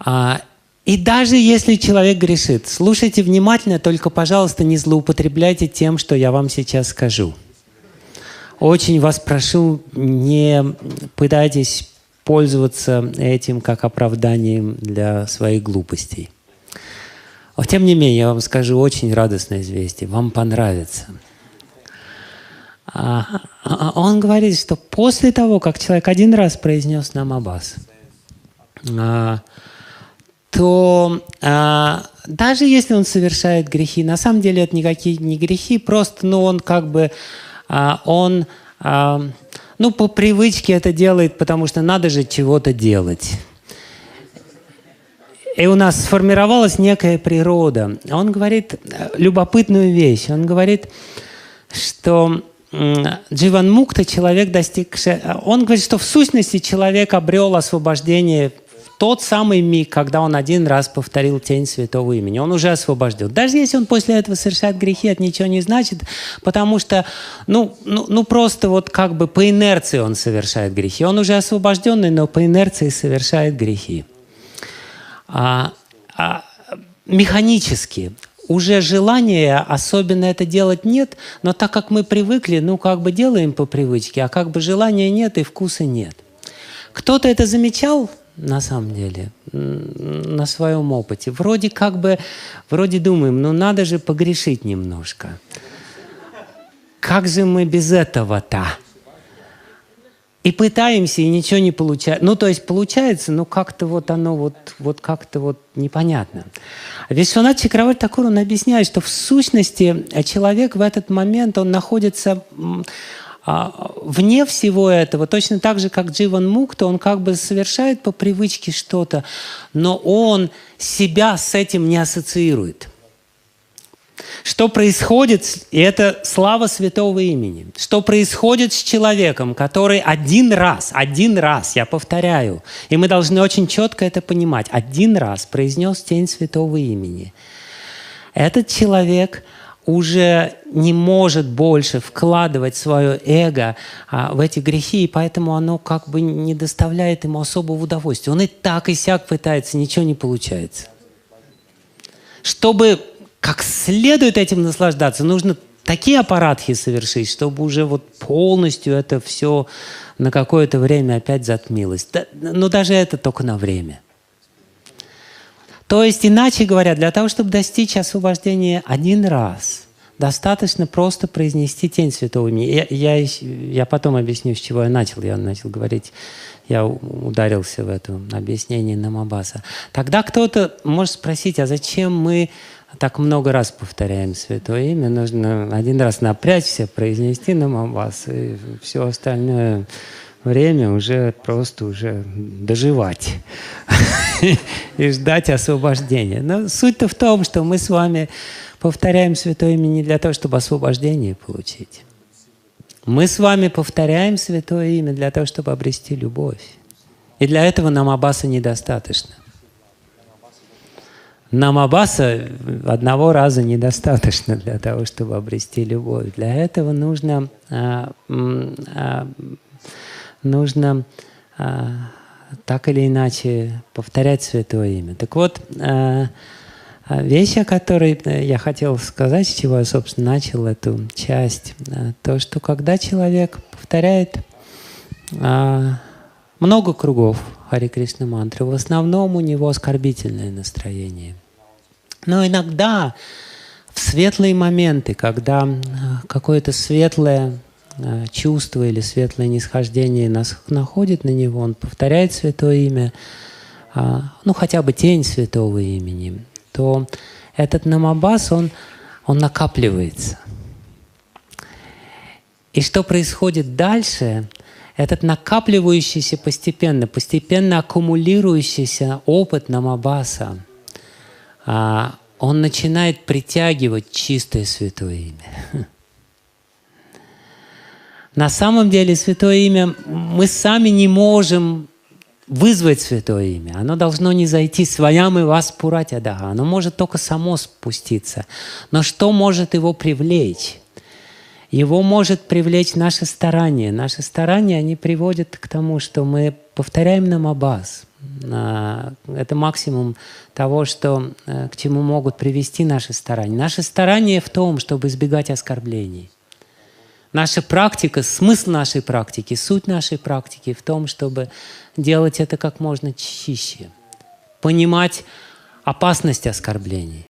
А, и даже если человек грешит, слушайте внимательно, только, пожалуйста, не злоупотребляйте тем, что я вам сейчас скажу. Очень вас прошу, не пытайтесь пользоваться этим как оправданием для своих глупостей. Но тем не менее, я вам скажу очень радостное известие. Вам понравится. А, он говорит, что после того, как человек один раз произнес нам Аббас, а, то а, даже если он совершает грехи, на самом деле это никакие не грехи, просто, ну, он как бы, а, он, а, ну, по привычке это делает, потому что надо же чего-то делать. И у нас сформировалась некая природа. Он говорит э, любопытную вещь. Он говорит, что Дживан Мукта, человек достигший... Э, он говорит, что в сущности человек обрел освобождение тот самый миг, когда он один раз повторил тень святого имени. Он уже освобожден. Даже если он после этого совершает грехи, это ничего не значит, потому что, ну, ну, ну просто вот как бы по инерции он совершает грехи. Он уже освобожденный, но по инерции совершает грехи а, а, механически. Уже желания особенно это делать нет, но так как мы привыкли, ну как бы делаем по привычке, а как бы желания нет и вкуса нет. Кто-то это замечал на самом деле на своем опыте. Вроде как бы, вроде думаем, ну надо же погрешить немножко. Как же мы без этого-то? И пытаемся, и ничего не получается. Ну, то есть получается, но как-то вот оно вот, вот как-то вот непонятно. Вишванат Чакраварти Такур, он объясняет, что в сущности человек в этот момент, он находится а, вне всего этого, точно так же, как Дживан Мукта, он как бы совершает по привычке что-то, но он себя с этим не ассоциирует. Что происходит, и это слава святого имени, что происходит с человеком, который один раз, один раз, я повторяю, и мы должны очень четко это понимать, один раз произнес тень святого имени. Этот человек уже не может больше вкладывать свое эго а, в эти грехи, и поэтому оно как бы не доставляет ему особого удовольствия. Он и так, и сяк пытается, ничего не получается. Чтобы как следует этим наслаждаться, нужно такие аппаратхи совершить, чтобы уже вот полностью это все на какое-то время опять затмилось. Да, но даже это только на время. То есть, иначе говоря, для того, чтобы достичь освобождения один раз, достаточно просто произнести тень святого имени. Я, я, я потом объясню, с чего я начал. Я начал говорить, я ударился в это объяснение Намабаса. Тогда кто-то может спросить, а зачем мы так много раз повторяем Святое Имя, нужно один раз напрячься, произнести намаз, и все остальное время уже просто уже доживать и ждать освобождения. Но суть-то в том, что мы с вами повторяем Святое Имя не для того, чтобы освобождение получить. Мы с вами повторяем Святое Имя для того, чтобы обрести любовь. И для этого нам Аббаса недостаточно. Нам Аббаса одного раза недостаточно для того, чтобы обрести любовь. Для этого нужно, а, а, нужно а, так или иначе повторять Святое Имя. Так вот, а, а вещь, о которой э, я хотел сказать, с чего я, собственно, начал эту часть, а, то, что когда человек повторяет а, много кругов Хари Кришна мантры, в основном у него оскорбительное настроение. Но иногда в светлые моменты, когда э, какое-то светлое чувство или светлое нисхождение нас находит на него, он повторяет святое имя, а, ну хотя бы тень святого имени, то этот намабас, он, он накапливается. И что происходит дальше? Этот накапливающийся постепенно, постепенно аккумулирующийся опыт намабаса – а, он начинает притягивать чистое святое имя. На самом деле святое имя мы сами не можем вызвать святое имя. Оно должно не зайти своям и вас пурать адага. Оно может только само спуститься. Но что может его привлечь? Его может привлечь наше старание. Наши старания, они приводят к тому, что мы повторяем нам Аббас. А, Это максимум того, что, э, к чему могут привести наши старания. Наши старания в том, чтобы избегать оскорблений. Наша практика, смысл нашей практики, суть нашей практики в том, чтобы делать это как можно чище. Понимать опасность оскорблений.